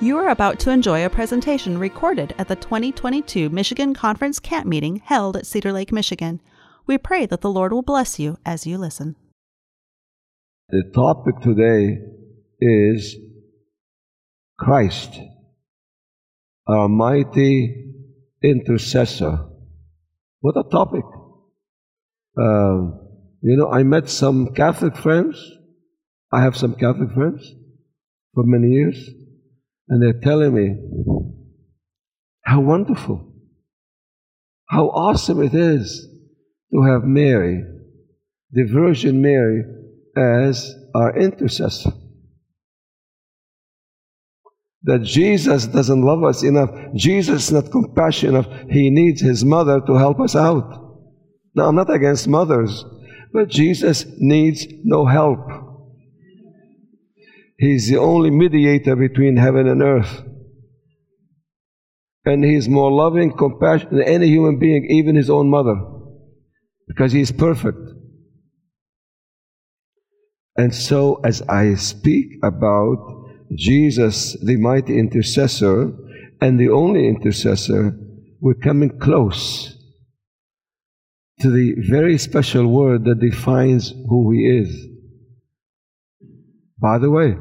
You are about to enjoy a presentation recorded at the 2022 Michigan Conference Camp Meeting held at Cedar Lake, Michigan. We pray that the Lord will bless you as you listen. The topic today is Christ, our mighty intercessor. What a topic! Uh, you know, I met some Catholic friends. I have some Catholic friends for many years. And they're telling me how wonderful, how awesome it is to have Mary, the Virgin Mary, as our intercessor. That Jesus doesn't love us enough. Jesus is not compassionate enough. He needs his mother to help us out. Now, I'm not against mothers, but Jesus needs no help. He's the only mediator between heaven and earth. And he's more loving, compassionate than any human being, even his own mother, because he is perfect. And so, as I speak about Jesus, the mighty intercessor, and the only intercessor, we're coming close to the very special word that defines who he is. By the way,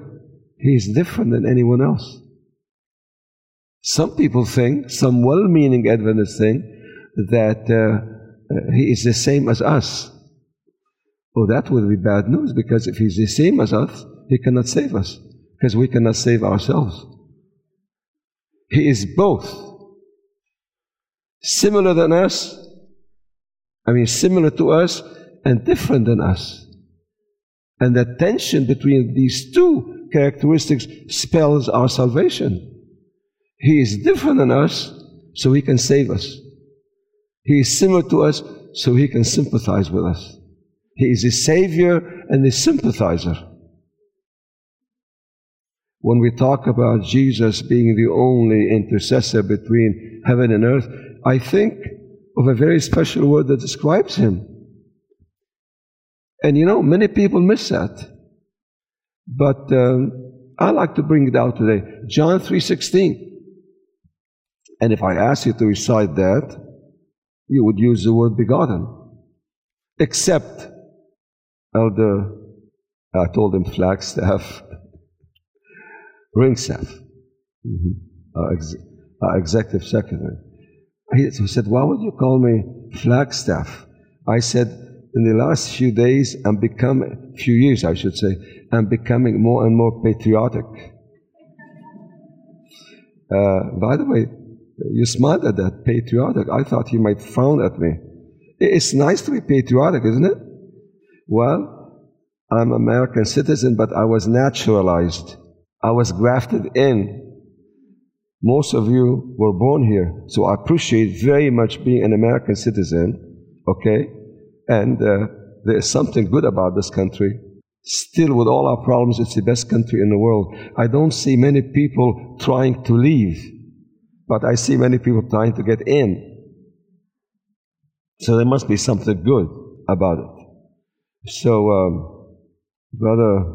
he is different than anyone else. Some people think, some well meaning Adventists think, that uh, uh, he is the same as us. Oh, that would be bad news because if he's the same as us, he cannot save us because we cannot save ourselves. He is both similar than us, I mean, similar to us and different than us. And the tension between these two characteristics spells our salvation. He is different than us, so he can save us. He is similar to us, so he can sympathize with us. He is a savior and a sympathizer. When we talk about Jesus being the only intercessor between heaven and earth, I think of a very special word that describes him. And you know, many people miss that. But um, I like to bring it out today. John 3.16. And if I ask you to recite that, you would use the word begotten. Except, Elder, I told him Flagstaff, Ringstaff, mm-hmm. our, ex- our executive secretary. He said, Why would you call me Flagstaff? I said, In the last few days, and become few years, I should say, I'm becoming more and more patriotic. Uh, by the way, you smiled at that, patriotic. I thought you might frown at me. It's nice to be patriotic, isn't it? Well, I'm American citizen, but I was naturalized. I was grafted in. Most of you were born here, so I appreciate very much being an American citizen, okay? And uh, there is something good about this country. Still, with all our problems, it's the best country in the world. I don't see many people trying to leave, but I see many people trying to get in. So there must be something good about it. So, um, Brother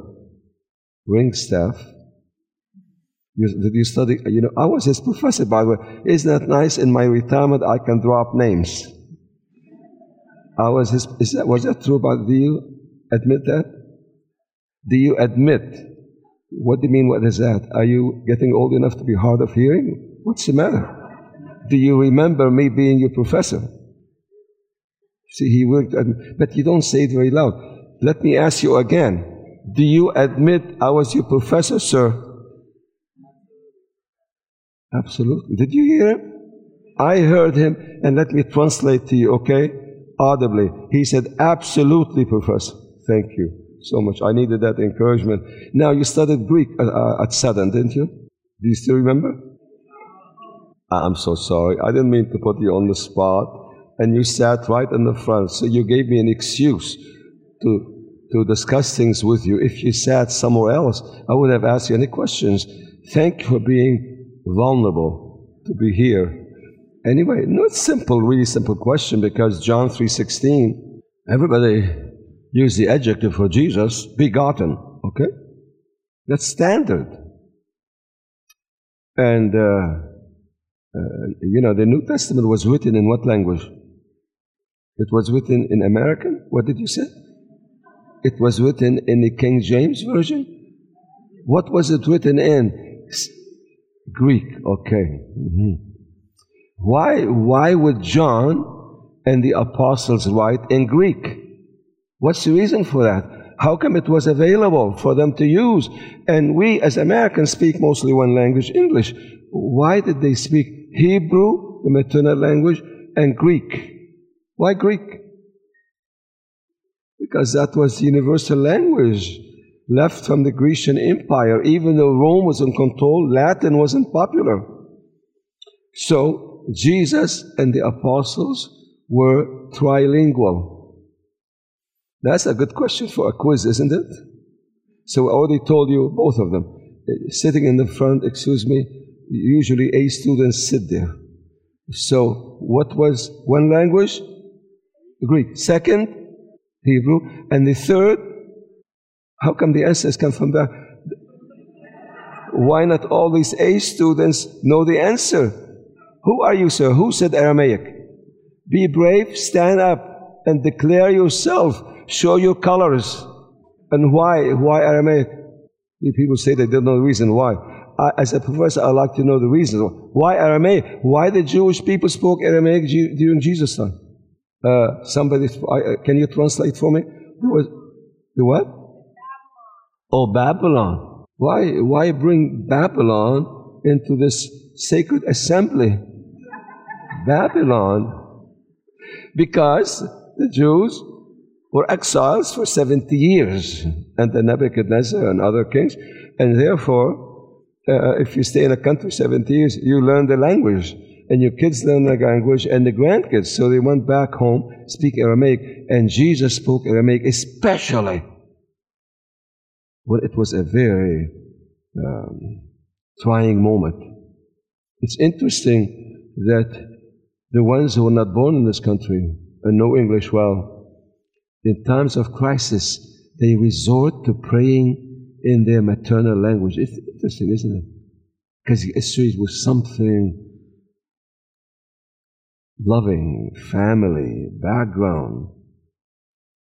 Ringstaff, you, did you study? You know, I was his professor, by the way. Isn't that nice? In my retirement, I can drop names. I was his. Is that, was that true about you? Admit that? Do you admit? What do you mean, what is that? Are you getting old enough to be hard of hearing? What's the matter? Do you remember me being your professor? See, he worked, but you don't say it very loud. Let me ask you again. Do you admit I was your professor, sir? Absolutely. Did you hear him? I heard him, and let me translate to you, okay? Audibly. He said, Absolutely, professor. Thank you so much. I needed that encouragement. Now, you studied Greek at, uh, at Southern, didn't you? Do you still remember? I'm so sorry. I didn't mean to put you on the spot. And you sat right in the front, so you gave me an excuse to, to discuss things with you. If you sat somewhere else, I would have asked you any questions. Thank you for being vulnerable to be here. Anyway, no, simple, really simple question because John 3.16, everybody use the adjective for Jesus, begotten. Okay? That's standard. And, uh, uh, you know, the New Testament was written in what language? It was written in American? What did you say? It was written in the King James Version? What was it written in? Greek, okay. Mm-hmm. Why, why would John and the apostles write in Greek? What's the reason for that? How come it was available for them to use? And we as Americans speak mostly one language, English. Why did they speak Hebrew, the maternal language, and Greek? Why Greek? Because that was the universal language left from the Grecian Empire. Even though Rome was in control, Latin wasn't popular. So Jesus and the apostles were trilingual. That's a good question for a quiz, isn't it? So I already told you both of them. Uh, sitting in the front, excuse me, usually A students sit there. So what was one language? Greek. Second, Hebrew. And the third, how come the answers come from there? Why not all these A students know the answer? Who are you, sir? Who said Aramaic? Be brave, stand up, and declare yourself. Show your colors. And why? Why Aramaic? People say they don't know the reason why. I, as a professor, I like to know the reason. Why Aramaic? Why the Jewish people spoke Aramaic during Jesus' time? Uh, somebody, uh, can you translate for me? The what? Oh, Babylon. Why, why bring Babylon into this sacred assembly? Babylon. Because the Jews were exiles for 70 years, and the Nebuchadnezzar and other kings, and therefore, uh, if you stay in a country 70 years, you learn the language and your kids learn the language and the grandkids. So they went back home, speak Aramaic, and Jesus spoke Aramaic, especially when it was a very um, trying moment. It's interesting that the ones who were not born in this country and know English well, in times of crisis, they resort to praying in their maternal language. It's interesting, isn't it? Because it was something loving family background.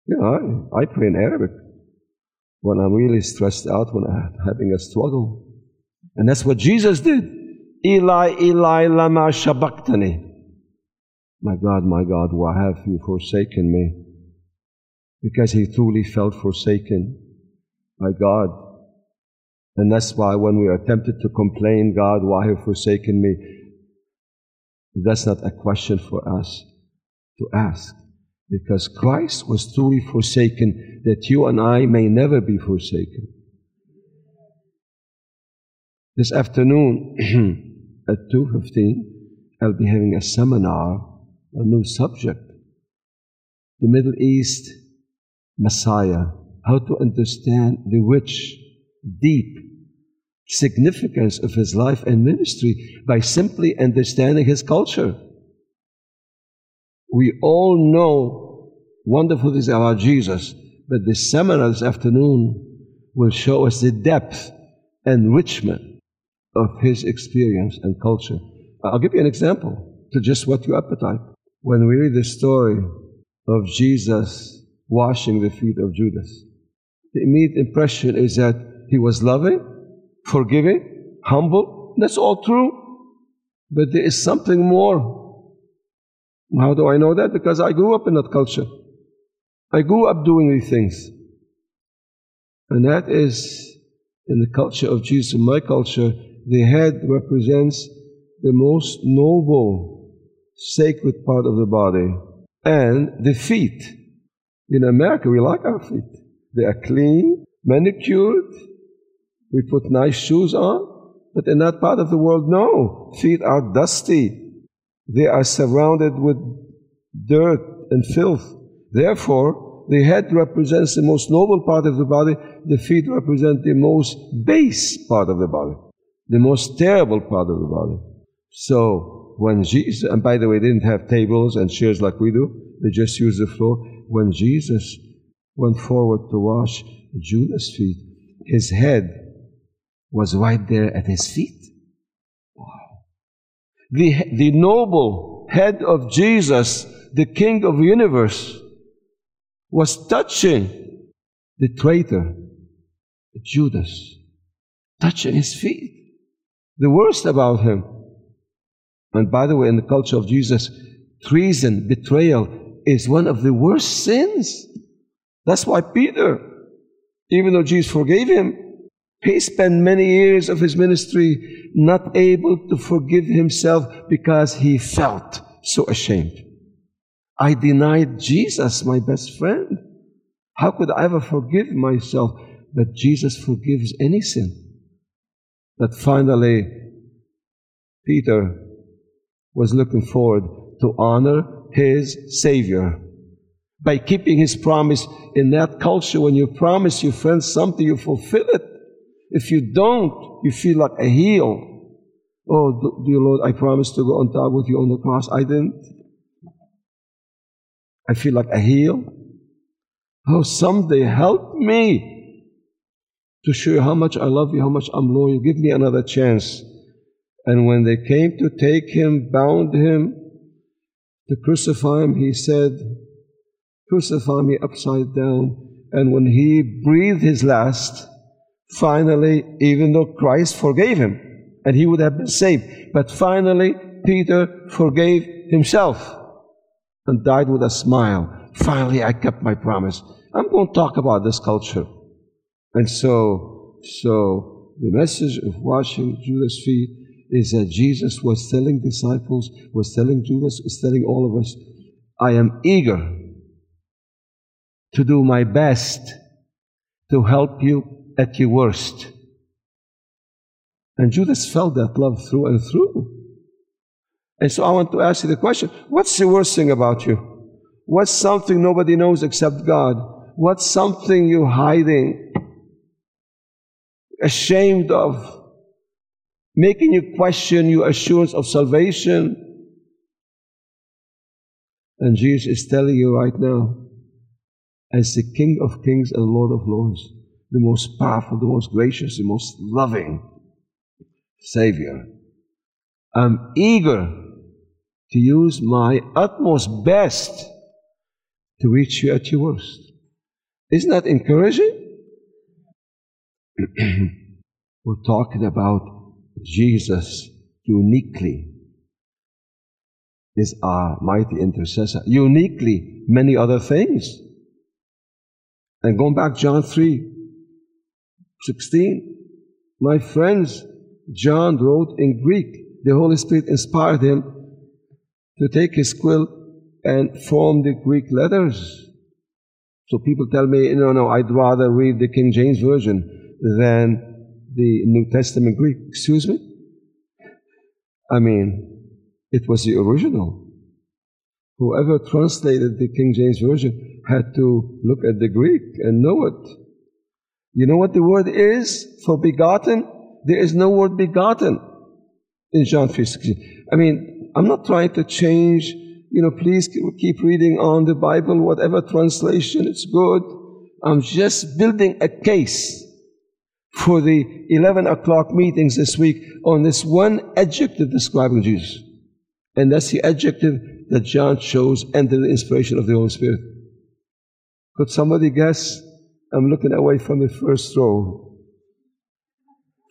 You know, I, I pray in Arabic when I'm really stressed out, when I'm having a struggle. And that's what Jesus did. Eli, Eli, lama shabaktani. My God, my God, why have you forsaken me? Because he truly felt forsaken by God. And that's why when we are tempted to complain, God, why have you forsaken me? That's not a question for us to ask. Because Christ was truly forsaken that you and I may never be forsaken. This afternoon at 2.15, I'll be having a seminar, a new subject. The Middle East Messiah, how to understand the rich, deep, significance of his life and ministry by simply understanding his culture. We all know wonderful things about Jesus, but the seminar this afternoon will show us the depth, and enrichment of his experience and culture. I'll give you an example to just whet your appetite. When we read the story of Jesus washing the feet of Judas, the immediate impression is that he was loving, forgiving, humble. That's all true. But there is something more. How do I know that? Because I grew up in that culture. I grew up doing these things. And that is in the culture of Jesus, in my culture, the head represents the most noble, sacred part of the body, and the feet. In America, we like our feet. They are clean, manicured, we put nice shoes on, but in that part of the world, no. Feet are dusty. They are surrounded with dirt and filth. Therefore, the head represents the most noble part of the body, the feet represent the most base part of the body, the most terrible part of the body. So, when Jesus, and by the way, they didn't have tables and chairs like we do, they just used the floor. When Jesus went forward to wash Judas' feet, his head was right there at his feet. Wow. the, the noble head of Jesus, the King of the universe, was touching the traitor, Judas, touching his feet. The worst about him. And by the way, in the culture of Jesus, treason, betrayal is one of the worst sins. That's why Peter, even though Jesus forgave him, he spent many years of his ministry not able to forgive himself because he felt so ashamed. I denied Jesus, my best friend. How could I ever forgive myself? But Jesus forgives any sin. But finally, Peter was looking forward to honor his Savior by keeping his promise in that culture. When you promise your friends something, you fulfill it. If you don't, you feel like a heel. Oh, dear Lord, I promised to go on top with you on the cross. I didn't. I feel like a heel. Oh, someday help me to show you how much I love you, how much I'm loyal. Give me another chance. And when they came to take him, bound him, to crucify him, he said, Crucify me upside down. And when he breathed his last, finally, even though Christ forgave him, and he would have been saved, but finally, Peter forgave himself and died with a smile. Finally, I kept my promise. I'm going to talk about this culture. And so, so the message of washing Judas' feet is that Jesus was telling disciples, was telling Judas, is telling all of us, I am eager to do my best to help you at your worst. And Judas felt that love through and through. And so I want to ask you the question what's the worst thing about you? What's something nobody knows except God? What's something you're hiding, ashamed of, making you question your assurance of salvation? And Jesus is telling you right now, as the King of Kings and Lord of Lords, the most powerful, the most gracious, the most loving Savior. I'm eager to use my utmost best to reach you at your worst. Isn't that encouraging? We're talking about Jesus uniquely is our mighty intercessor. Uniquely, many other things. And going back John 3 16, my friends, John wrote in Greek. The Holy Spirit inspired him to take his quill and form the Greek letters. So people tell me, no, no, I'd rather read the King James Version than the New Testament Greek. Excuse me? I mean, it was the original. Whoever translated the King James Version had to look at the Greek and know it. You know what the word is for begotten? There is no word begotten in John 3.16. I mean, I'm not trying to change, you know, please keep reading on the Bible, whatever translation, it's good. I'm just building a case for the 11 o'clock meetings this week on this one adjective describing Jesus. And that's the adjective that John chose under the inspiration of the Holy Spirit. Could somebody guess? I'm looking away from the first row.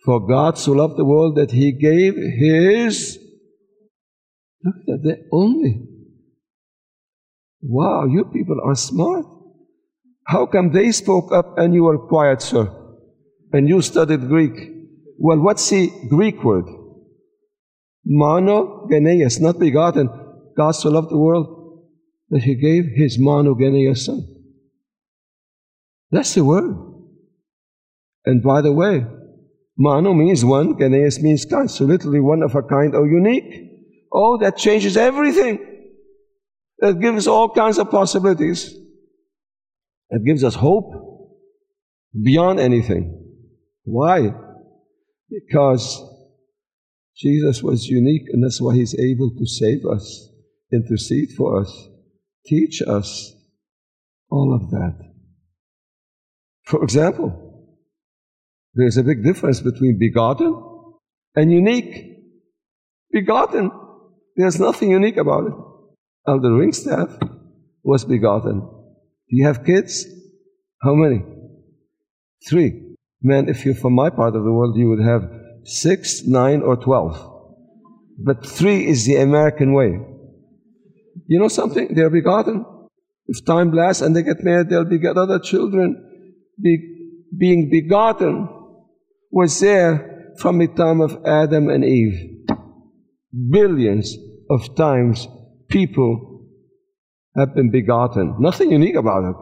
For God so loved the world that he gave his. Look at that only. Wow, you people are smart. How come they spoke up and you were quiet, sir? And you studied Greek. Well, what's the Greek word? Monogenes, not begotten. God so loved the world that he gave his monogenes son. That's the word. And by the way, Mono means one, Genes means kind. So literally one of a kind or unique. Oh, that changes everything. That gives us all kinds of possibilities. That gives us hope beyond anything. Why? Because Jesus was unique and that's why he's able to save us, intercede for us, teach us, all of that. For example, there's a big difference between begotten and unique. Begotten There's nothing unique about it. Elder Ringstaff was begotten. Do you have kids? How many? Three. Man, if you're from my part of the world, you would have six, nine, or twelve. But three is the American way. You know something? They're begotten. If time lasts and they get married, they'll beget other children. Be, being begotten was there from the time of Adam and Eve. Billions of times people have been begotten. Nothing unique about it.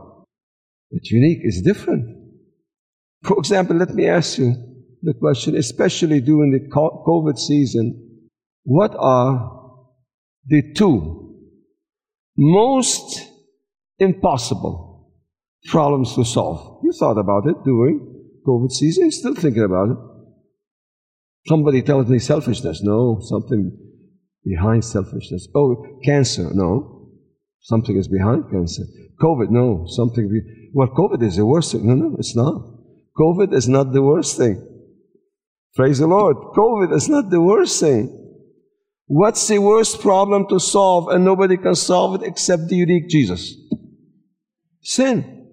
But unique is different. For example, let me ask you the question, especially during the COVID season, what are the two most impossible problems to solve? You thought about it during COVID season, you're still thinking about it. Somebody tells me selfishness. No, something behind selfishness. Oh, cancer. No, something is behind cancer. COVID. No, something. Be- well, COVID is the worst thing. No, no, it's not. COVID is not the worst thing. Praise the Lord. COVID is not the worst thing. What's the worst problem to solve and nobody can solve it except the unique Jesus? Sin.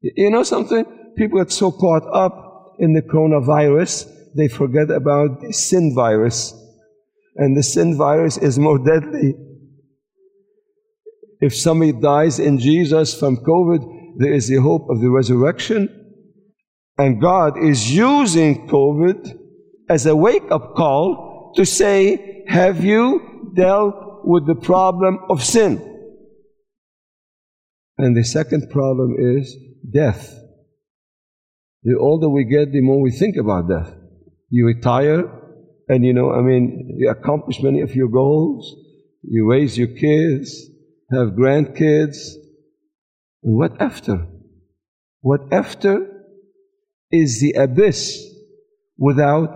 You know something? People get so caught up in the coronavirus, they forget about the sin virus. And the sin virus is more deadly. If somebody dies in Jesus from COVID, there is the hope of the resurrection. And God is using COVID as a wake up call to say, Have you dealt with the problem of sin? And the second problem is death. The older we get, the more we think about death. You retire, and you know, I mean, you accomplish many of your goals, you raise your kids, have grandkids. And what after? What after is the abyss without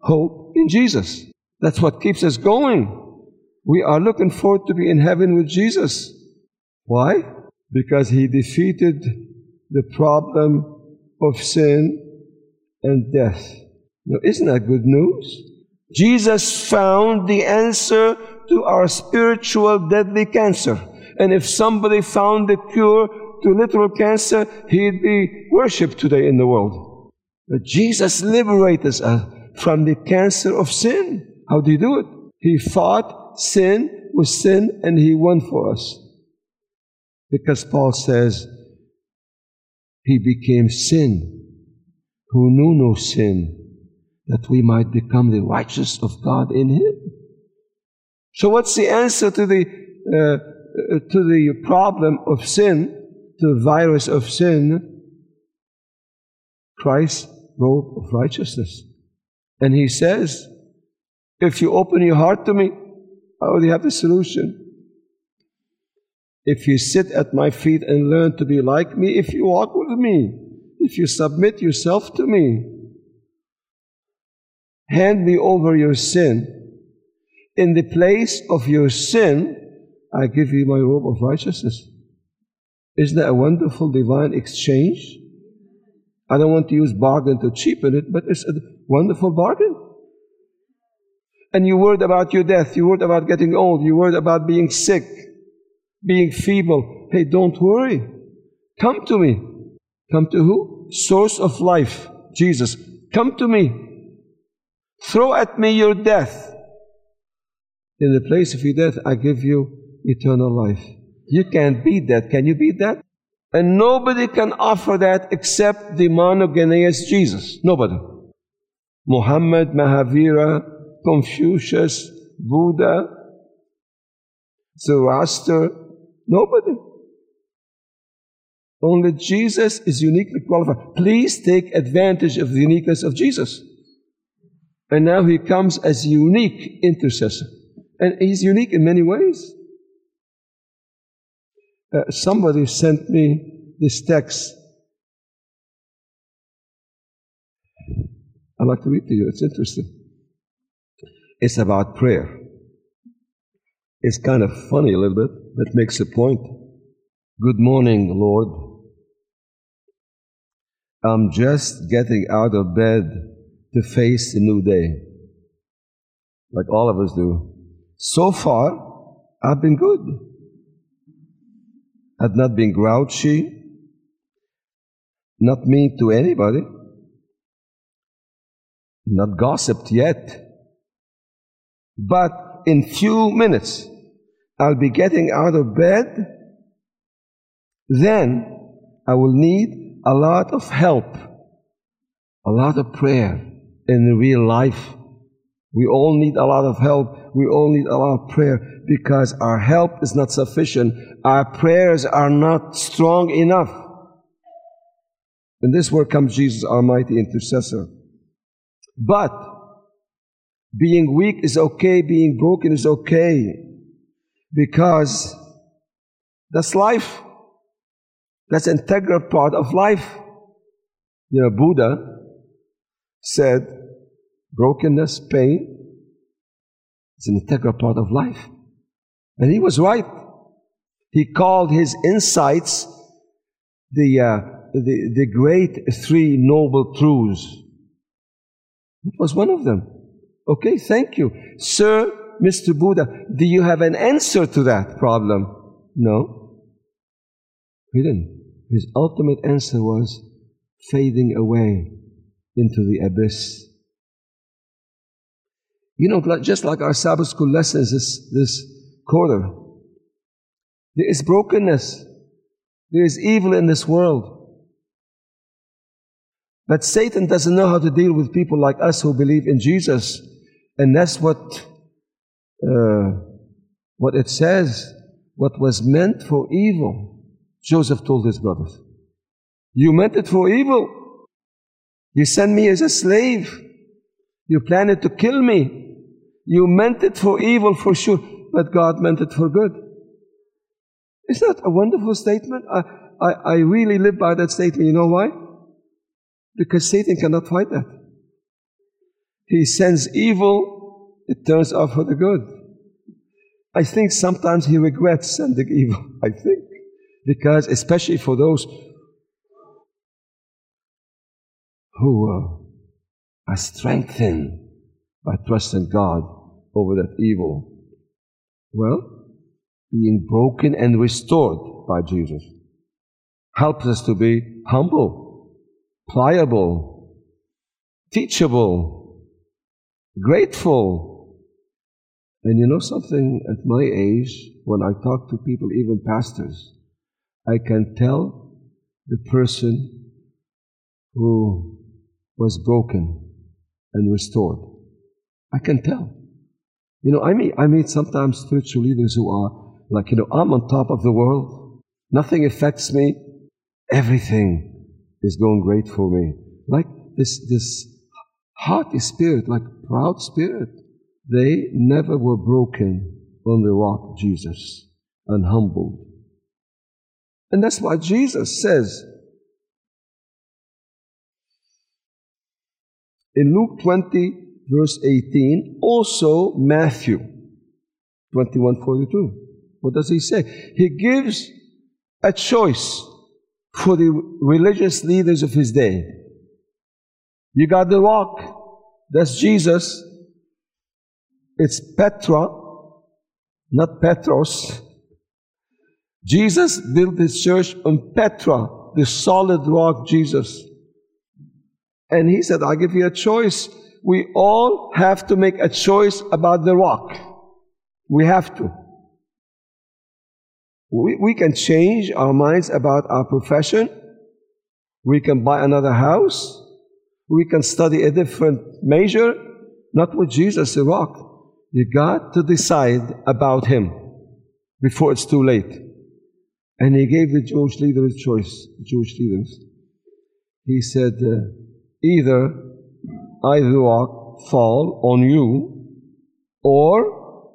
hope in Jesus. That's what keeps us going. We are looking forward to be in heaven with Jesus. Why? Because he defeated the problem of sin and death. Now, isn't that good news? Jesus found the answer to our spiritual deadly cancer. And if somebody found the cure to literal cancer, he'd be worshipped today in the world. But Jesus liberated us from the cancer of sin. How did he do it? He fought sin with sin and he won for us. Because Paul says, he became sin who knew no sin that we might become the righteous of God in him. So what's the answer to the uh, to the problem of sin, the virus of sin? Christ's robe of righteousness. And he says, if you open your heart to me, I already have the solution. If you sit at my feet and learn to be like me, if you walk with me, if you submit yourself to me, hand me over your sin. In the place of your sin, I give you my robe of righteousness. Isn't that a wonderful divine exchange? I don't want to use bargain to cheapen it, but it's a wonderful bargain. And you worried about your death, you worried about getting old, you worried about being sick, being feeble. Hey, don't worry. Come to me. Come to who? Source of life, Jesus. Come to me. Throw at me your death. In the place of your death, I give you eternal life. You can't beat that. Can you beat that? And nobody can offer that except the monogenes Jesus. Nobody. Muhammad, Mahavira, Confucius, Buddha, Zoroaster, nobody. Only Jesus is uniquely qualified. Please take advantage of the uniqueness of Jesus. And now he comes as unique intercessor. And he's unique in many ways. Uh, somebody sent me this text. I'd like to read to you. It's interesting. It's about prayer. It's kind of funny a little bit, but makes a point. Good morning, Lord. I'm just getting out of bed to face a new day, like all of us do. So far, I've been good. I've not been grouchy, not mean to anybody, not gossiped yet. But in few minutes, I'll be getting out of bed. Then I will need a lot of help, a lot of prayer in real life. We all need a lot of help. We all need a lot of prayer because our help is not sufficient. Our prayers are not strong enough. In this word comes Jesus, our mighty intercessor. But being weak is okay, being broken is okay, because that's life. That's an integral part of life. You know, Buddha said, brokenness, pain, is an integral part of life. And he was right. He called his insights the, uh, the, the great three noble truths. It was one of them. Okay, thank you. Sir, Mr. Buddha, do you have an answer to that problem? No. He didn't. His ultimate answer was fading away into the abyss. You know, just like our Sabbath school lessons this, this quarter, there is brokenness. There is evil in this world. But Satan doesn't know how to deal with people like us who believe in Jesus. And that's what, uh, what it says. What was meant for evil, Joseph told his brothers. You meant it for evil. You sent me as a slave. You planned to kill me. You meant it for evil for sure, but God meant it for good. Isn't that a wonderful statement? I, I, I really live by that statement. You know why? Because Satan cannot fight that. He sends evil, it turns out for the good. I think sometimes he regrets sending evil. I think. Because, especially for those who uh, are strengthened by trusting God over that evil. Well, being broken and restored by Jesus helps us to be humble, pliable, teachable, grateful. And you know something, at my age, when I talk to people, even pastors, I can tell the person who was broken and restored. I can tell. You know, I meet, I meet sometimes spiritual leaders who are like, you know, I'm on top of the world. Nothing affects me. Everything is going great for me. Like this, this haughty spirit, like proud spirit. They never were broken on the rock, Jesus, and humbled. And that's why Jesus says in Luke 20, verse 18, also Matthew 21, 42. What does he say? He gives a choice for the religious leaders of his day. You got the rock, that's Jesus. It's Petra, not Petros. Jesus built his church on Petra, the solid rock, Jesus. And he said, I'll give you a choice. We all have to make a choice about the rock. We have to. We, we can change our minds about our profession. We can buy another house. We can study a different major. Not with Jesus, the rock. You got to decide about Him before it's too late. And He gave the Jewish leaders a choice, Jewish leaders. He said, uh, either I, the rock, fall on you, or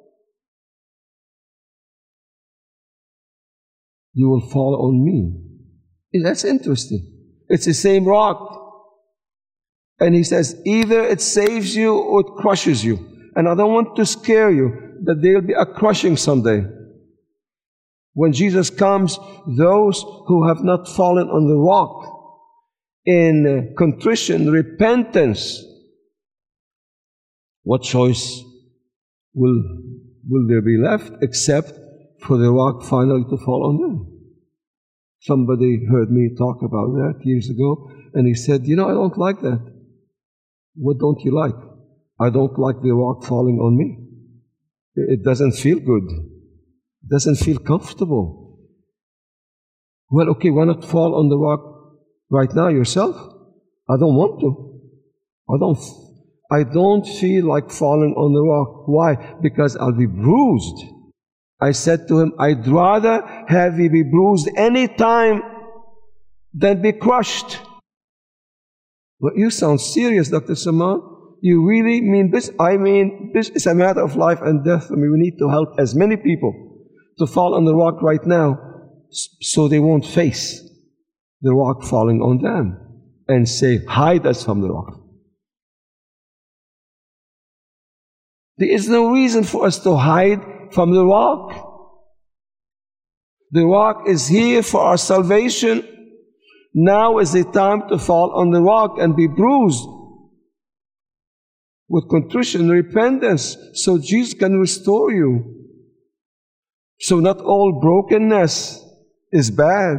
you will fall on me. That's interesting. It's the same rock. And he says, either it saves you or it crushes you. And I don't want to scare you that there'll be a crushing someday. When Jesus comes, those who have not fallen on the rock in contrition, repentance, what choice will will there be left except for the rock finally to fall on them? Somebody heard me talk about that years ago, and he said, You know, I don't like that. What don't you like? I don't like the rock falling on me. It doesn't feel good. It doesn't feel comfortable. Well, okay, why not fall on the rock right now yourself? I don't want to. I don't, I don't feel like falling on the rock. Why? Because I'll be bruised. I said to him, I'd rather have you be bruised any time than be crushed. Well, you sound serious, Dr. Samaan. You really mean this? I mean, this is a matter of life and death. I mean, we need to help as many people to fall on the rock right now so they won't face the rock falling on them and say, hide us from the rock. There is no reason for us to hide from the rock. The rock is here for our salvation. Now is the time to fall on the rock and be bruised with contrition and repentance so Jesus can restore you. So, not all brokenness is bad.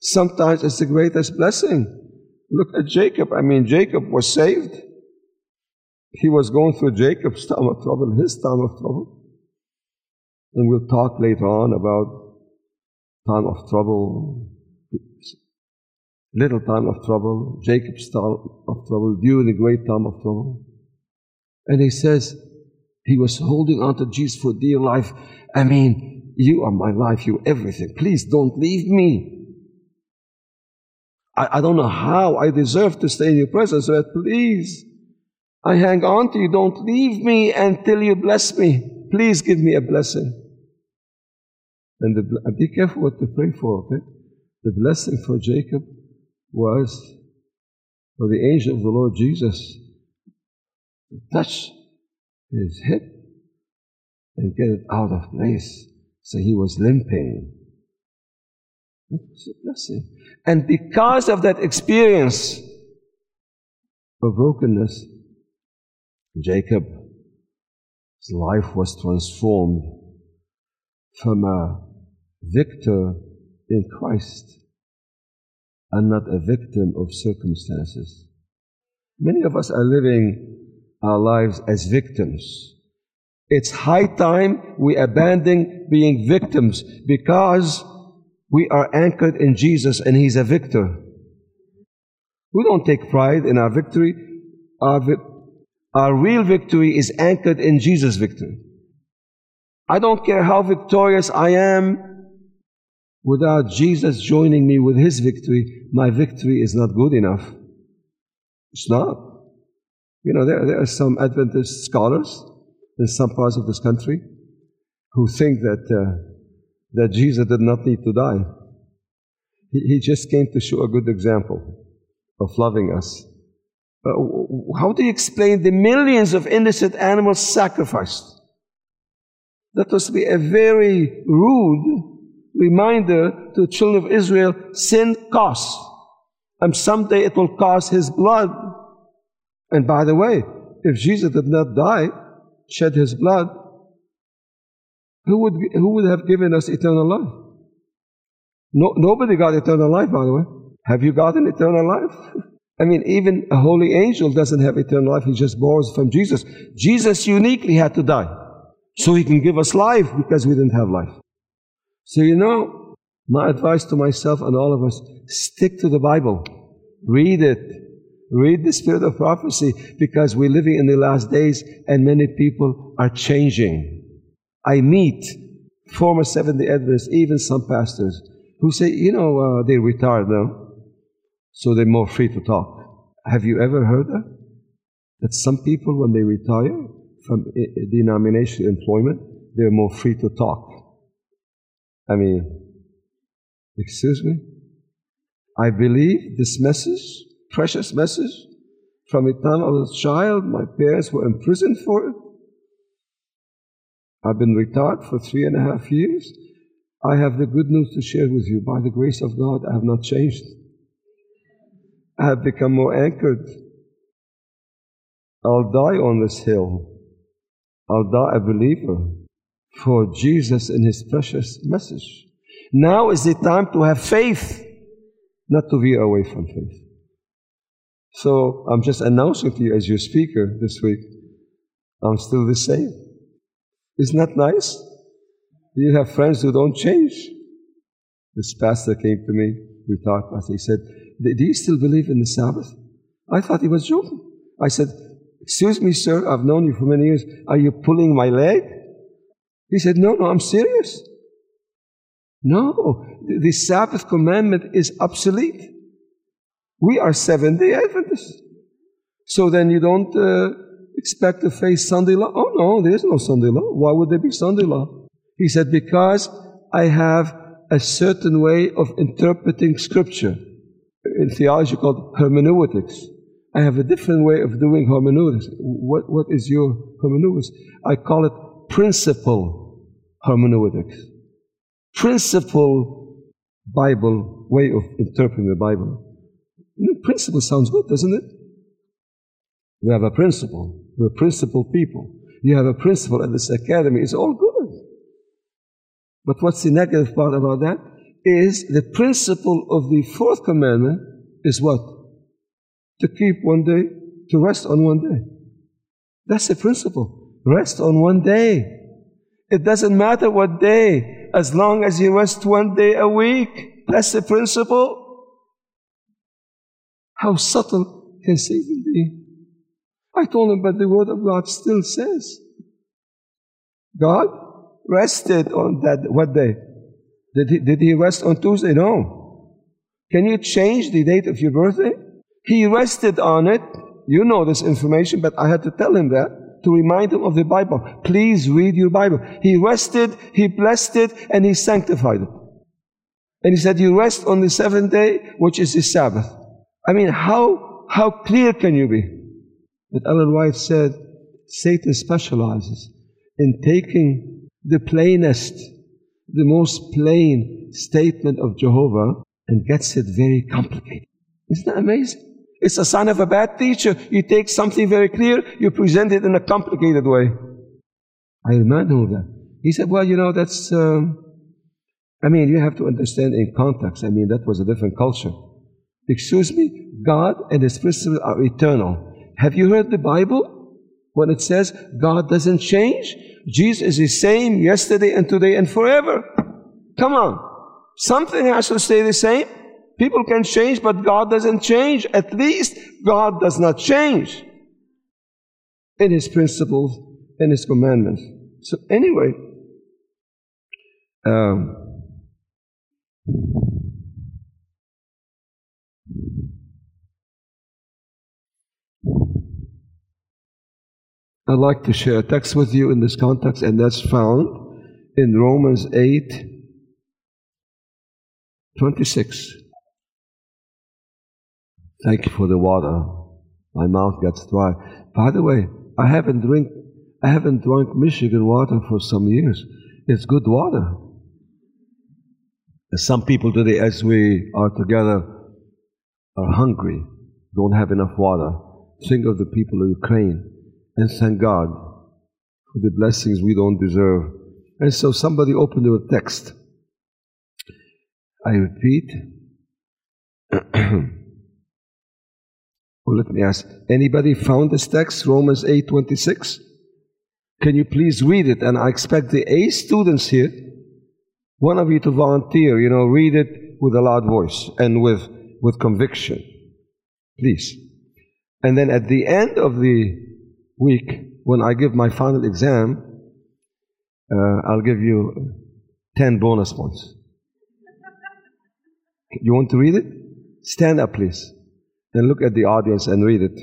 Sometimes it's the greatest blessing. Look at Jacob. I mean, Jacob was saved. He was going through Jacob's time of trouble, his time of trouble. And we'll talk later on about time of trouble, little time of trouble, Jacob's time of trouble, during the great time of trouble. And he says he was holding on to Jesus for dear life. I mean, you are my life, you everything. Please don't leave me. I, I don't know how I deserve to stay in your presence, but please, I hang on to you. Don't leave me until you bless me. Please give me a blessing. And the, be careful what to pray for, okay? The blessing for Jacob was for the angel of the Lord Jesus to touch his hip and get it out of place. So he was limping. That was a blessing. And because of that experience of brokenness, Jacob's life was transformed from a victor in Christ and not a victim of circumstances. Many of us are living our lives as victims. It's high time we abandon being victims because we are anchored in Jesus and He's a victor. We don't take pride in our victory. Our, vi- our real victory is anchored in Jesus' victory. I don't care how victorious I am without Jesus joining me with His victory. My victory is not good enough. It's not. You know, there, there are some Adventist scholars in some parts of this country who think that, uh, that Jesus did not need to die. He, he just came to show a good example of loving us. Uh, how do you explain the millions of innocent animals sacrificed? That to be a very rude reminder to the children of Israel sin costs. And someday it will cost his blood. And by the way, if Jesus did not die, shed his blood, who would, who would have given us eternal life? No, nobody got eternal life, by the way. Have you gotten eternal life? I mean, even a holy angel doesn't have eternal life. He just borrows from Jesus. Jesus uniquely had to die so he can give us life because we didn't have life. So, you know, my advice to myself and all of us stick to the Bible, read it, read the spirit of prophecy because we're living in the last days and many people are changing. I meet former Seventh day Adventists, even some pastors, who say, you know, uh, they're retired now, so they're more free to talk. Have you ever heard that? That some people, when they retire from denomination employment, they're more free to talk. I mean, excuse me? I believe this message, precious message, from the time I was a child, my parents were imprisoned for it. I've been retired for three and a half years. I have the good news to share with you. By the grace of God, I have not changed. I have become more anchored. I'll die on this hill. I'll die a believer. for Jesus and his precious message. Now is the time to have faith, not to veer away from faith. So I'm just announcing to you as your speaker this week, I'm still the same. Isn't that nice? You have friends who don't change. This pastor came to me, we talked He said, Do you still believe in the Sabbath? I thought he was joking. I said, Excuse me, sir, I've known you for many years. Are you pulling my leg? He said, No, no, I'm serious. No, the Sabbath commandment is obsolete. We are seven day Adventists. So then you don't uh, expect to face Sunday law? Oh, no, there's no Sunday law. Why would there be Sunday law? He said, Because I have a certain way of interpreting Scripture. In theology called hermeneutics. I have a different way of doing hermeneutics. What, what is your hermeneutics? I call it principle hermeneutics. Principle Bible way of interpreting the Bible. You know, principle sounds good, doesn't it? We have a principle. We're principle people. You have a principle at this academy. It's all good. But what's the negative part about that? Is the principle of the fourth commandment is what? To keep one day, to rest on one day. That's the principle. Rest on one day. It doesn't matter what day, as long as you rest one day a week. That's the principle. How subtle can Satan be? I told him, but the Word of God still says God rested on that. What day? Did he, did he rest on Tuesday? No. Can you change the date of your birthday? He rested on it. You know this information, but I had to tell him that to remind him of the Bible. Please read your Bible. He rested, he blessed it, and he sanctified it. And he said, You rest on the seventh day, which is the Sabbath. I mean, how, how clear can you be? But Ellen White said, Satan specializes in taking the plainest, the most plain statement of Jehovah and gets it very complicated. Isn't that amazing? It's a sign of a bad teacher. You take something very clear, you present it in a complicated way. I remind him of that. He said, Well, you know, that's, um, I mean, you have to understand in context. I mean, that was a different culture. Excuse me, God and His principles are eternal. Have you heard the Bible? When it says God doesn't change, Jesus is the same yesterday and today and forever. Come on. Something has to stay the same. People can change, but God doesn't change. At least God does not change in His principles and His commandments. So, anyway, um, I'd like to share a text with you in this context, and that's found in Romans 8 26. Thank you for the water. My mouth gets dry. By the way, I haven't drink I haven't drunk Michigan water for some years. It's good water. Some people today, as we are together, are hungry, don't have enough water. Think of the people of Ukraine and thank God for the blessings we don't deserve. And so somebody opened a text. I repeat. well, let me ask. Anybody found this text, Romans 8 26? Can you please read it? And I expect the A students here, one of you to volunteer, you know, read it with a loud voice and with, with conviction. Please. And then at the end of the week, when I give my final exam, uh, I'll give you 10 bonus points. You want to read it? Stand up, please. And look at the audience and read it.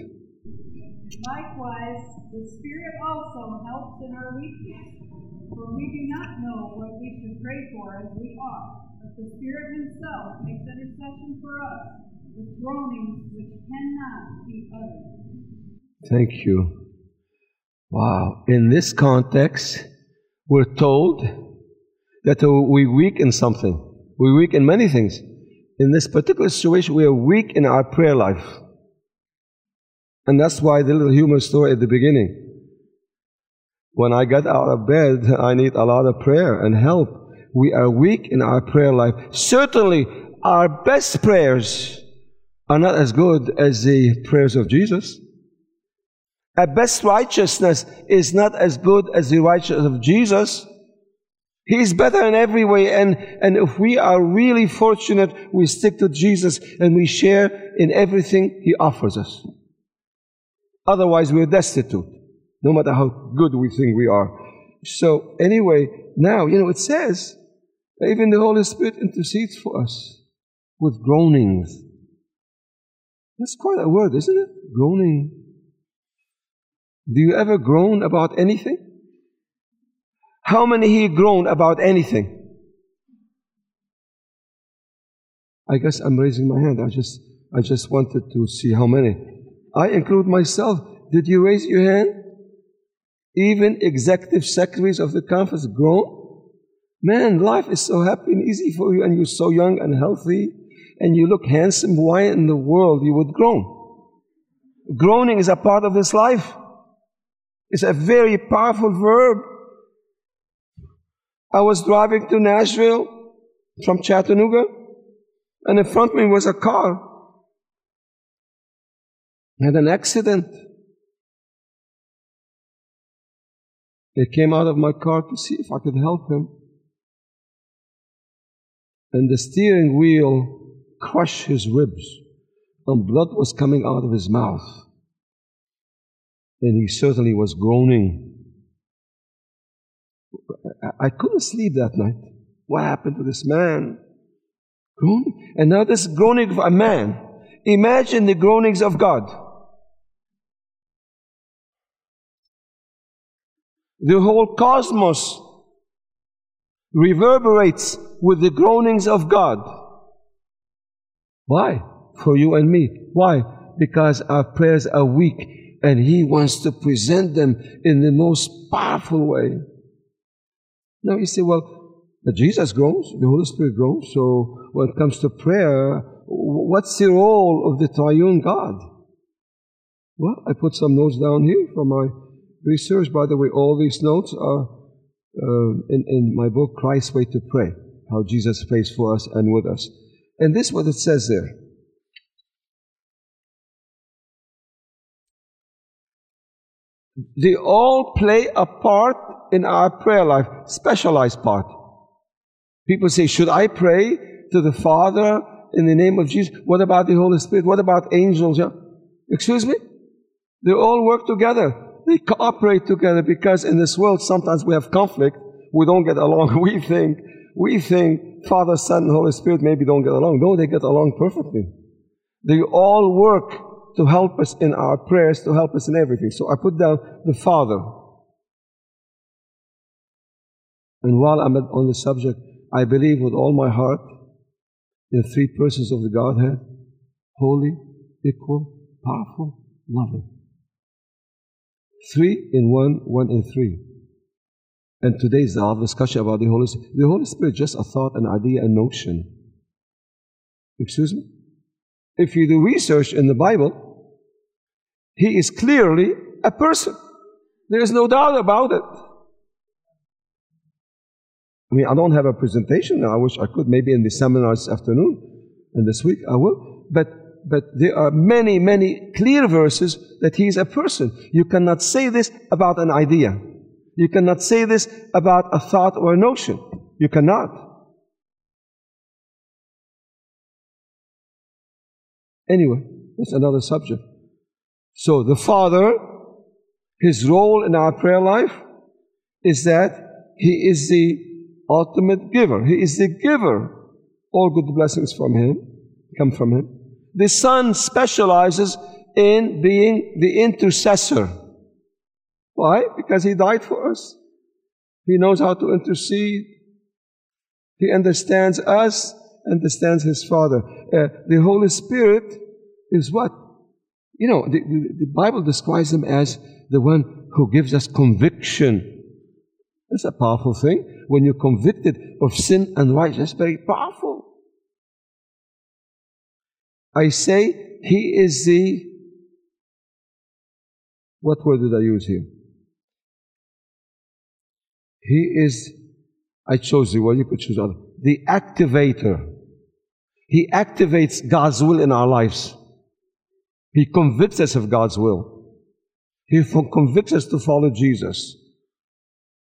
Likewise, the Spirit also helps in our weakness. For we do not know what we should pray for as we ought, but the Spirit Himself makes intercession for us with groanings which cannot be uttered. Thank you. Wow. In this context, we're told that we're weak in something. We're weak in many things. In this particular situation, we are weak in our prayer life. And that's why the little human story at the beginning. When I get out of bed, I need a lot of prayer and help. We are weak in our prayer life. Certainly, our best prayers are not as good as the prayers of Jesus. Our best righteousness is not as good as the righteousness of Jesus. He is better in every way. And, and if we are really fortunate, we stick to Jesus and we share in everything He offers us. Otherwise, we're destitute, no matter how good we think we are. So, anyway, now, you know, it says even the Holy Spirit intercedes for us with groanings. That's quite a word, isn't it? Groaning. Do you ever groan about anything? How many here groan about anything? I guess I'm raising my hand. I just, I just wanted to see how many. I include myself. Did you raise your hand? Even executive secretaries of the conference groan? Man, life is so happy and easy for you, and you're so young and healthy, and you look handsome. Why in the world you would groan? Groaning is a part of this life. It's a very powerful verb. I was driving to Nashville from Chattanooga, and in front of me was a car. Had an accident. I came out of my car to see if I could help him. And the steering wheel crushed his ribs, and blood was coming out of his mouth. And he certainly was groaning. I couldn't sleep that night. What happened to this man? Groaning. And now this groaning of a man. Imagine the groanings of God. The whole cosmos reverberates with the groanings of God. Why? For you and me. Why? Because our prayers are weak and He wants to present them in the most powerful way. Now you say, well, Jesus groans, the Holy Spirit groans, so when it comes to prayer, what's the role of the triune God? Well, I put some notes down here from my research. By the way, all these notes are uh, in, in my book, Christ's Way to Pray, how Jesus prays for us and with us. And this is what it says there. They all play a part in our prayer life, specialized part. People say, Should I pray to the Father in the name of Jesus? What about the Holy Spirit? What about angels? Yeah? Excuse me? They all work together. They cooperate together because in this world sometimes we have conflict. We don't get along. We think, we think Father, Son, and Holy Spirit maybe don't get along. No, they get along perfectly. They all work to help us in our prayers, to help us in everything. So I put down the Father. And while I'm on the subject, I believe with all my heart in three persons of the Godhead holy, equal, powerful, loving. Three in one, one in three. And today's our discussion about the Holy Spirit. The Holy Spirit just a thought, an idea, a notion. Excuse me? If you do research in the Bible, he is clearly a person. There is no doubt about it. I mean, I don't have a presentation. I wish I could. Maybe in the seminar this afternoon and this week I will. But but there are many, many clear verses that he is a person. You cannot say this about an idea. You cannot say this about a thought or a notion. You cannot. Anyway, that's another subject. So the Father, his role in our prayer life is that he is the ultimate giver. He is the giver. All good blessings from him come from him. The Son specializes in being the intercessor. Why? Because he died for us. He knows how to intercede. He understands us, understands his Father. Uh, the Holy Spirit is what? You know, the, the, the Bible describes him as the one who gives us conviction. That's a powerful thing. When you're convicted of sin and righteousness, very powerful. I say he is the what word did I use here? He is, I chose the word, you could choose other, the activator. He activates God's will in our lives. He convicts us of God's will. He convicts us to follow Jesus.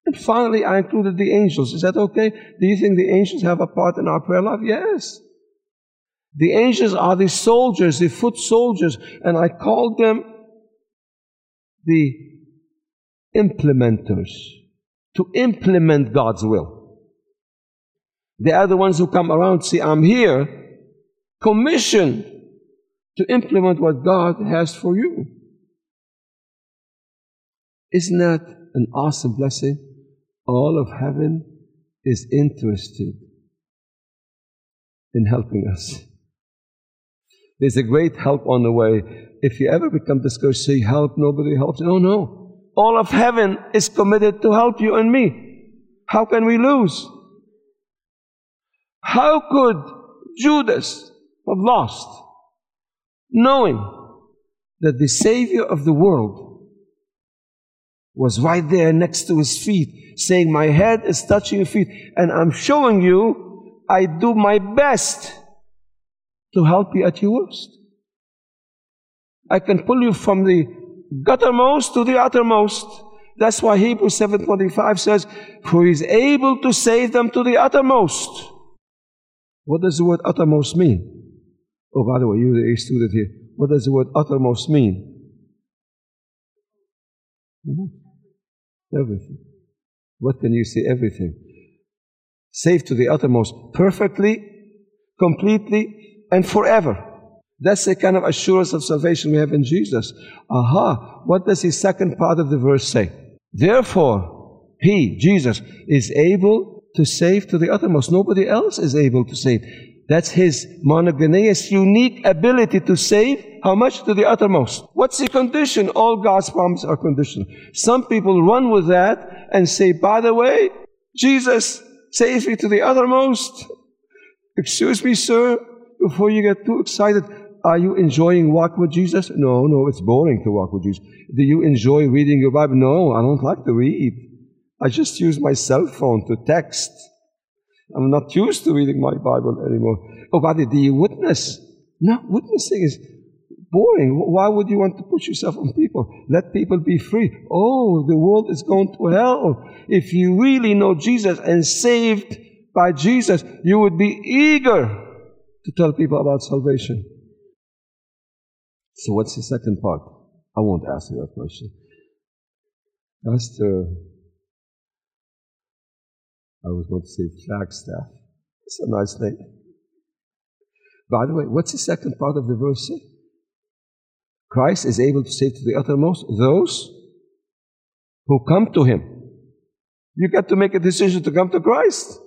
And finally, I included the angels. Is that okay? Do you think the angels have a part in our prayer life? Yes. The angels are the soldiers, the foot soldiers, and I called them the implementers to implement God's will. They are the ones who come around, see, I'm here, commissioned to implement what God has for you. Isn't that an awesome blessing? All of heaven is interested in helping us. There's a great help on the way. If you ever become discouraged, say, Help, nobody helps. No, no. All of heaven is committed to help you and me. How can we lose? How could Judas have lost, knowing that the Savior of the world was right there next to his feet, saying, My head is touching your feet, and I'm showing you I do my best to help you at your worst. I can pull you from the guttermost to the uttermost. That's why Hebrews 7.25 says, For he is able to save them to the uttermost. What does the word uttermost mean? Oh, by the way, you're the A student here. What does the word uttermost mean? Hmm? Everything. What can you say? Everything. Saved to the uttermost. Perfectly, completely, and forever. That's the kind of assurance of salvation we have in Jesus. Aha. What does the second part of the verse say? Therefore, He, Jesus, is able to save to the uttermost. Nobody else is able to save. That's His monogenes, unique ability to save. How much? To the uttermost. What's the condition? All God's promises are conditional. Some people run with that and say, by the way, Jesus saved me to the uttermost. Excuse me, sir, before you get too excited. Are you enjoying walk with Jesus? No, no, it's boring to walk with Jesus. Do you enjoy reading your Bible? No, I don't like to read. I just use my cell phone to text. I'm not used to reading my Bible anymore. Oh, but do you witness? No, witnessing is boring. Why would you want to put yourself on people? Let people be free. Oh, the world is going to hell. If you really know Jesus and saved by Jesus, you would be eager to tell people about salvation. So, what's the second part? I won't ask you that question. Pastor, I was going to say Flagstaff. It's a nice name. By the way, what's the second part of the verse say? Christ is able to save to the uttermost those who come to Him. You got to make a decision to come to Christ.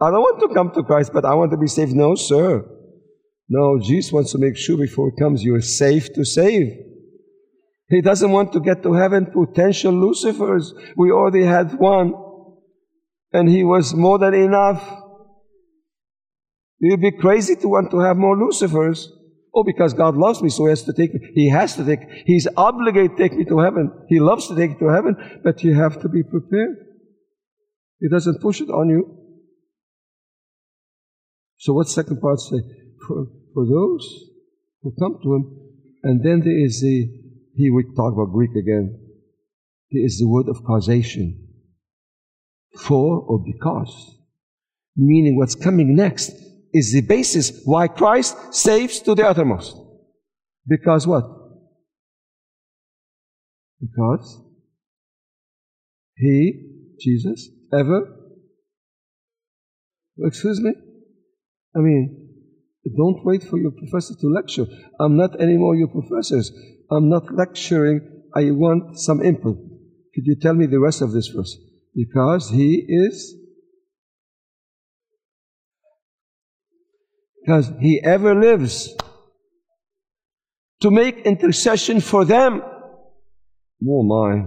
I don't want to come to Christ, but I want to be saved. No, sir. No, Jesus wants to make sure before He comes you're safe to save. He doesn't want to get to heaven potential Lucifers. We already had one, and he was more than enough. You'd be crazy to want to have more Lucifers. Oh, because God loves me, so He has to take me. He has to take. He's obligated to take me to heaven. He loves to take you to heaven, but you have to be prepared. He doesn't push it on you. So, what second part say? For, for those who come to Him, and then there is the He we talk about Greek again. There is the word of causation. For or because. Meaning what's coming next is the basis why Christ saves to the uttermost. Because what? Because He, Jesus, ever. Excuse me? I mean, don't wait for your professor to lecture. I'm not anymore your professors. I'm not lecturing. I want some input. Could you tell me the rest of this verse? Because he is. Because he ever lives to make intercession for them. Oh my.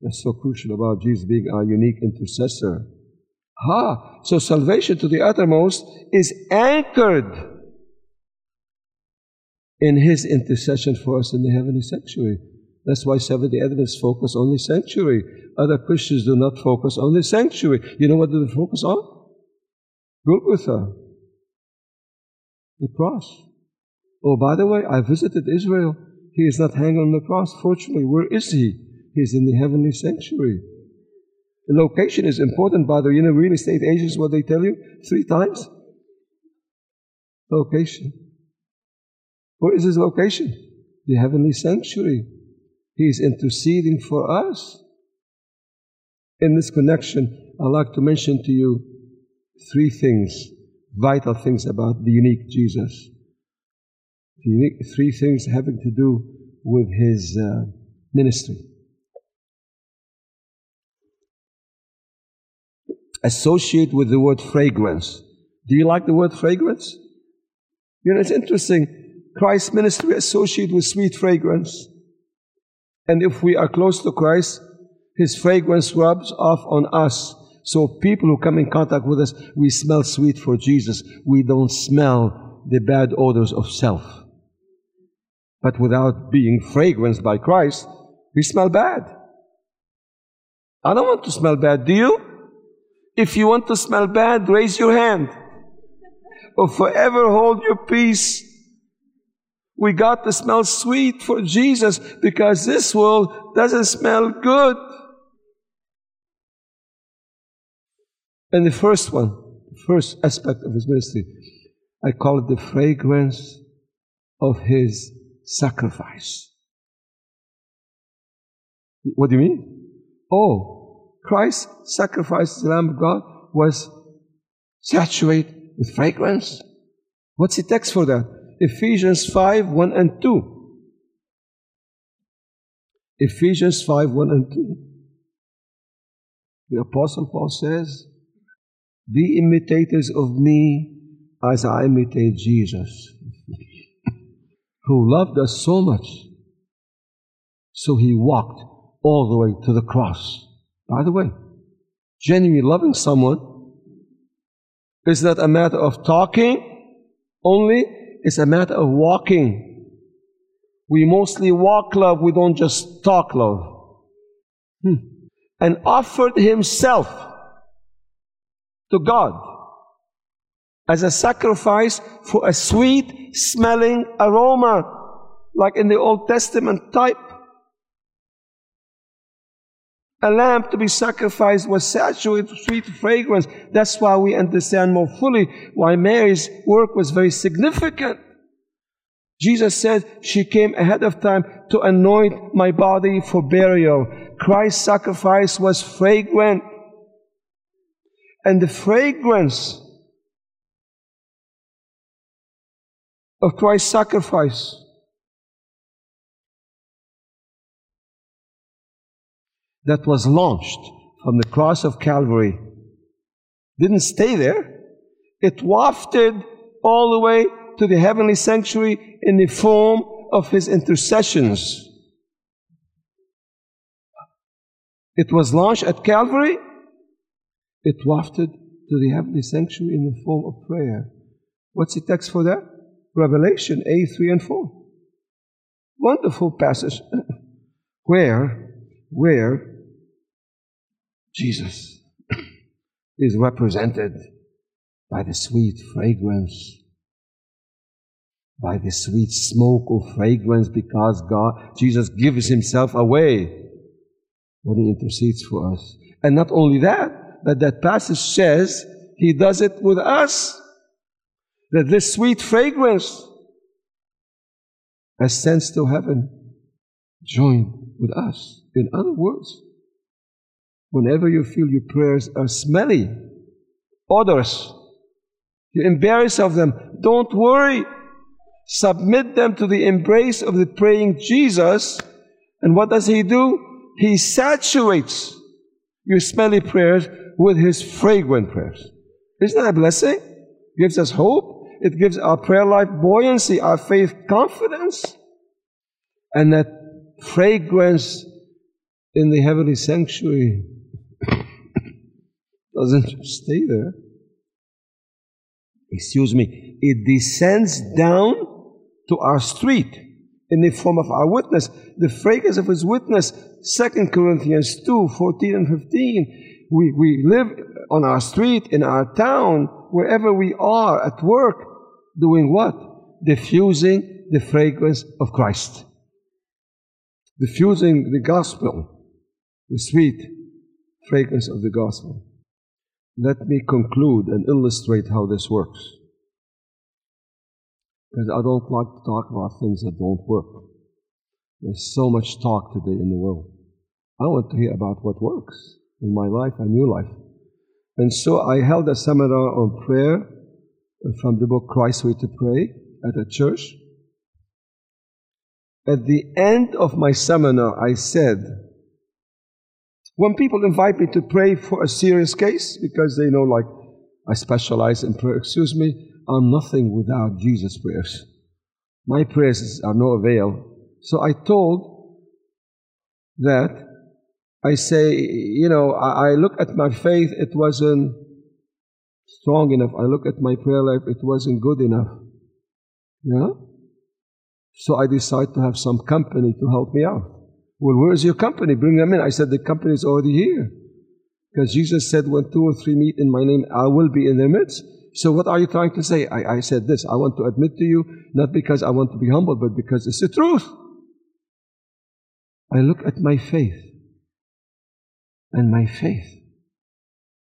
That's so crucial about Jesus being our unique intercessor. Ha! So salvation to the uttermost is anchored in His intercession for us in the heavenly sanctuary. That's why Seventh day Adventists focus on the sanctuary. Other Christians do not focus on the sanctuary. You know what they focus on? Golgotha. The cross. Oh, by the way, I visited Israel. He is not hanging on the cross, fortunately. Where is he? He's in the heavenly sanctuary. The location is important, by the way. You know, real estate agents, what they tell you three times? Location. Where is his location? The heavenly sanctuary. He is interceding for us. In this connection, I'd like to mention to you three things, vital things about the unique Jesus. The unique, three things having to do with his uh, ministry. Associate with the word fragrance. Do you like the word fragrance? You know, it's interesting. Christ's ministry associated with sweet fragrance. And if we are close to Christ, his fragrance rubs off on us. So people who come in contact with us, we smell sweet for Jesus. We don't smell the bad odors of self. But without being fragranced by Christ, we smell bad. I don't want to smell bad, do you? If you want to smell bad, raise your hand. Or forever hold your peace. We got to smell sweet for Jesus because this world doesn't smell good. And the first one, the first aspect of his ministry, I call it the fragrance of his sacrifice. What do you mean? Oh, Christ's sacrifice, the Lamb of God, was saturated with fragrance. What's the text for that? Ephesians 5 1 and 2. Ephesians 5 1 and 2. The Apostle Paul says, Be imitators of me as I imitate Jesus, who loved us so much, so he walked all the way to the cross. By the way, genuinely loving someone is not a matter of talking only, it's a matter of walking. We mostly walk love, we don't just talk love. Hmm. And offered himself to God as a sacrifice for a sweet smelling aroma, like in the Old Testament type. A lamb to be sacrificed was saturated with sweet fragrance. That's why we understand more fully why Mary's work was very significant. Jesus said she came ahead of time to anoint my body for burial. Christ's sacrifice was fragrant. And the fragrance of Christ's sacrifice that was launched from the cross of Calvary didn't stay there. It wafted all the way to the heavenly sanctuary in the form of his intercessions. It was launched at Calvary. It wafted to the heavenly sanctuary in the form of prayer. What's the text for that? Revelation 8, 3 and 4. Wonderful passage. where, where Jesus is represented by the sweet fragrance, by the sweet smoke or fragrance, because God, Jesus gives himself away when he intercedes for us. And not only that, but that passage says he does it with us. That this sweet fragrance ascends to heaven, joined with us. In other words, whenever you feel your prayers are smelly, odors, you're embarrassed of them, don't worry. Submit them to the embrace of the praying Jesus. And what does He do? He saturates your smelly prayers with His fragrant prayers. Isn't that a blessing? gives us hope. It gives our prayer life buoyancy, our faith confidence. And that fragrance in the heavenly sanctuary doesn't stay there. Excuse me. It descends down to our street. in the form of our witness. The fragrance of his witness, 2 Corinthians 2 14 and 15. We, we live on our street, in our town, wherever we are, at work, doing what? Diffusing the fragrance of Christ. Diffusing the gospel, the sweet fragrance of the gospel. Let me conclude and illustrate how this works because I don't like to talk about things that don't work. There's so much talk today in the world. I want to hear about what works in my life and your life. And so I held a seminar on prayer from the book Christ's Way to Pray at a church. At the end of my seminar, I said, when people invite me to pray for a serious case, because they know, like, I specialize in prayer, excuse me, I'm nothing without Jesus' prayers. My prayers are no avail. So I told that I say, you know, I, I look at my faith, it wasn't strong enough. I look at my prayer life, it wasn't good enough. Yeah? So I decide to have some company to help me out. Well, where's your company? Bring them in. I said, the company is already here. Because Jesus said, when two or three meet in my name, I will be in their midst. So what are you trying to say? I, I said this. I want to admit to you, not because I want to be humble, but because it's the truth. I look at my faith, and my faith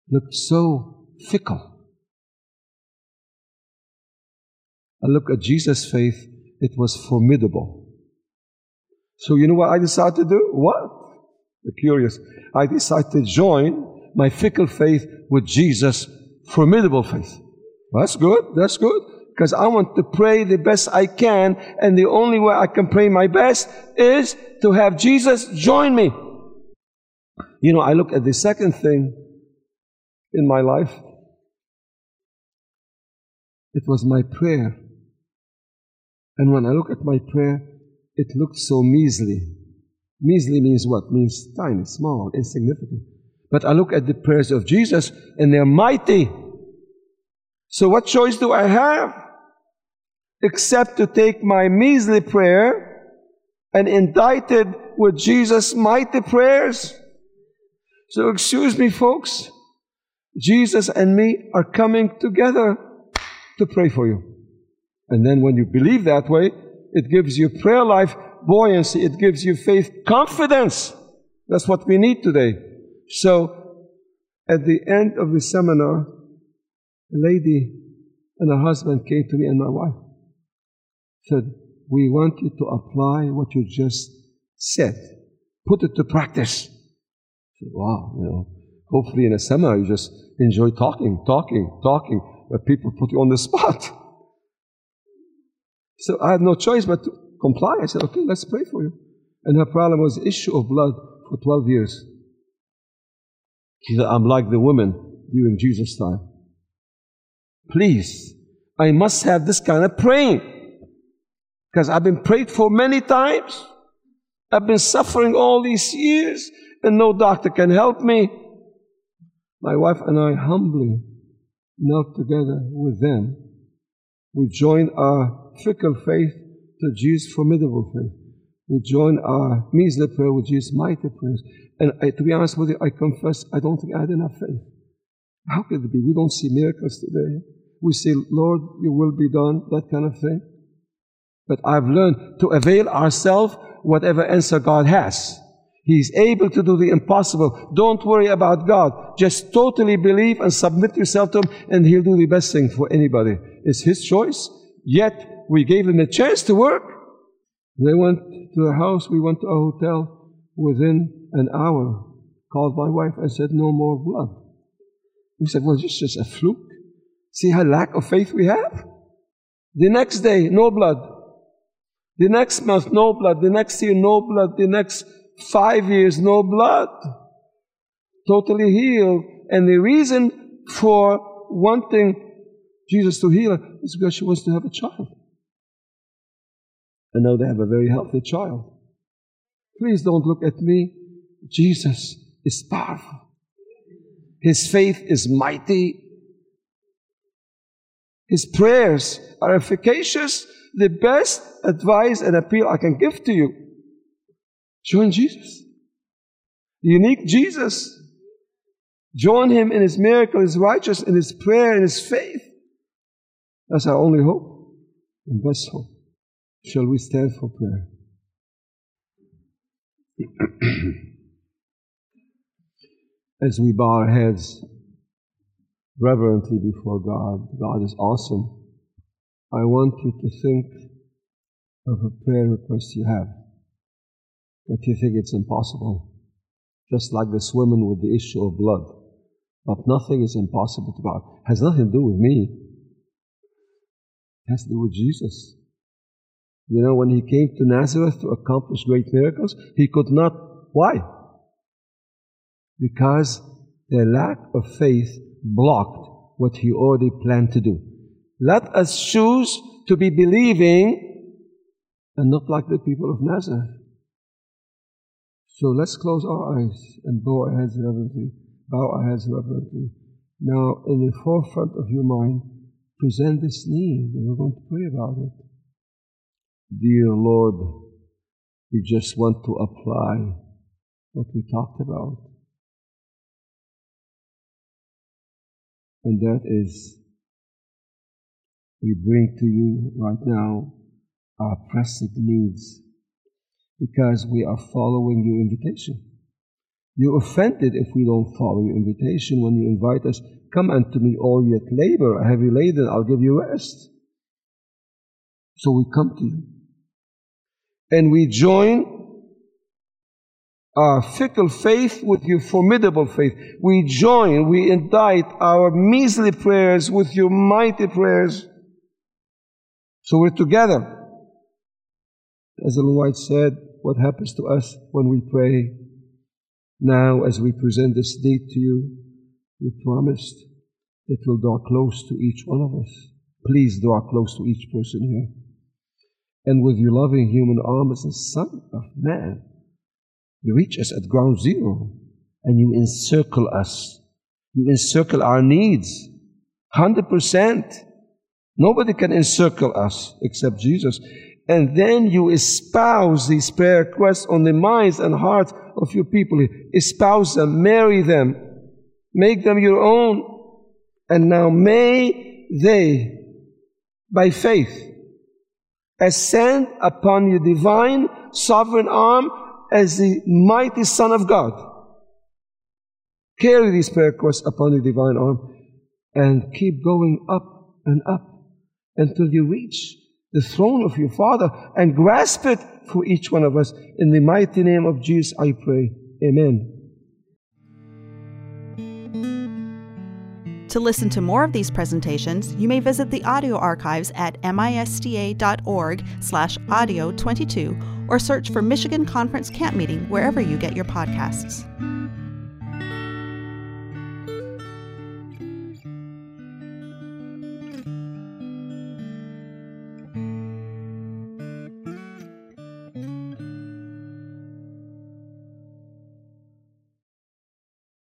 looked so fickle. I look at Jesus' faith, it was formidable. So you know what I decided to do? What? You're curious. I decided to join my fickle faith with Jesus' formidable faith. That's good. That's good. Because I want to pray the best I can, and the only way I can pray my best is to have Jesus join me. You know, I look at the second thing in my life. It was my prayer. And when I look at my prayer, it looked so measly. Measly means what? Means tiny, small, insignificant. But I look at the prayers of Jesus, and they're mighty. So what choice do I have? Except to take my measly prayer and indict it with Jesus' mighty prayers. So excuse me, folks. Jesus and me are coming together to pray for you. And then when you believe that way, it gives you prayer life buoyancy. It gives you faith confidence. That's what we need today. So at the end of the seminar, a lady and her husband came to me and my wife. Said, We want you to apply what you just said. Put it to practice. I said, wow, you know, hopefully in a seminar you just enjoy talking, talking, talking, but people put you on the spot. So I had no choice but to comply. I said, okay, let's pray for you. And her problem was issue of blood for 12 years. She said, I'm like the woman during Jesus' time. Please, I must have this kind of praying. Because I've been prayed for many times. I've been suffering all these years and no doctor can help me. My wife and I humbly knelt together with them. We joined our fickle faith to Jesus' formidable faith. We join our measly prayer with Jesus' mighty prayers. And I, to be honest with you, I confess I don't think I had enough faith. How could it be? We don't see miracles today we say, Lord, your will be done, that kind of thing. But I've learned to avail ourselves whatever answer God has. He's able to do the impossible. Don't worry about God. Just totally believe and submit yourself to Him, and He'll do the best thing for anybody. It's His choice. Yet, we gave Him a chance to work. They went to the house, we went to a hotel within an hour. Called my wife and said, No more blood. We said, Well, it's just a fluke. See how lack of faith we have? The next day, no blood. The next month, no blood. The next year, no blood. The next five years, no blood. Totally healed. And the reason for wanting Jesus to heal her is because she wants to have a child. And now they have a very healthy child. Please don't look at me. Jesus is powerful. His faith is mighty His prayers are efficacious. The best advice and appeal I can give to you join Jesus. The unique Jesus. Join him in his miracle, his righteousness, in his prayer, in his faith. That's our only hope and best hope. Shall we stand for prayer? As we bow our heads reverently before God, God is awesome. I want you to think of a prayer request you have that you think it's impossible. Just like this woman with the issue of blood. But nothing is impossible to God. It has nothing to do with me. It has to do with Jesus. You know, when he came to Nazareth to accomplish great miracles, he could not. Why? Because their lack of faith blocked what he already planned to do. Let us choose to be believing and not like the people of Nazareth. So let's close our eyes and bow our heads reverently. Bow our heads reverently. Now, in the forefront of your mind, present this need, and we're going to pray about it. Dear Lord, we just want to apply what we talked about. And that is, we bring to you right now our pressing needs because we are following your invitation. You're offended if we don't follow your invitation when you invite us, Come unto me, all yet labor, heavy laden, I'll give you rest. So we come to you and we join our fickle faith with your formidable faith. We join, we indict our measly prayers with your mighty prayers. So we're together. As Ellen White said, what happens to us when we pray? Now, as we present this need to you, you promised that you'll draw close to each one of us. Please draw close to each person here and with your loving human arm as a Son of Man, you reach us at ground zero and you encircle us. You encircle our needs. 100%. Nobody can encircle us except Jesus. And then you espouse these prayer requests on the minds and hearts of your people. Espouse them, marry them, make them your own. And now may they, by faith, ascend upon your divine sovereign arm as the mighty Son of God. Carry these prayer requests upon your divine arm and keep going up and up until you reach the throne of your Father and grasp it for each one of us. In the mighty name of Jesus, I pray. Amen. To listen to more of these presentations, you may visit the audio archives at misda.org slash audio 22 or search for Michigan Conference Camp Meeting wherever you get your podcasts.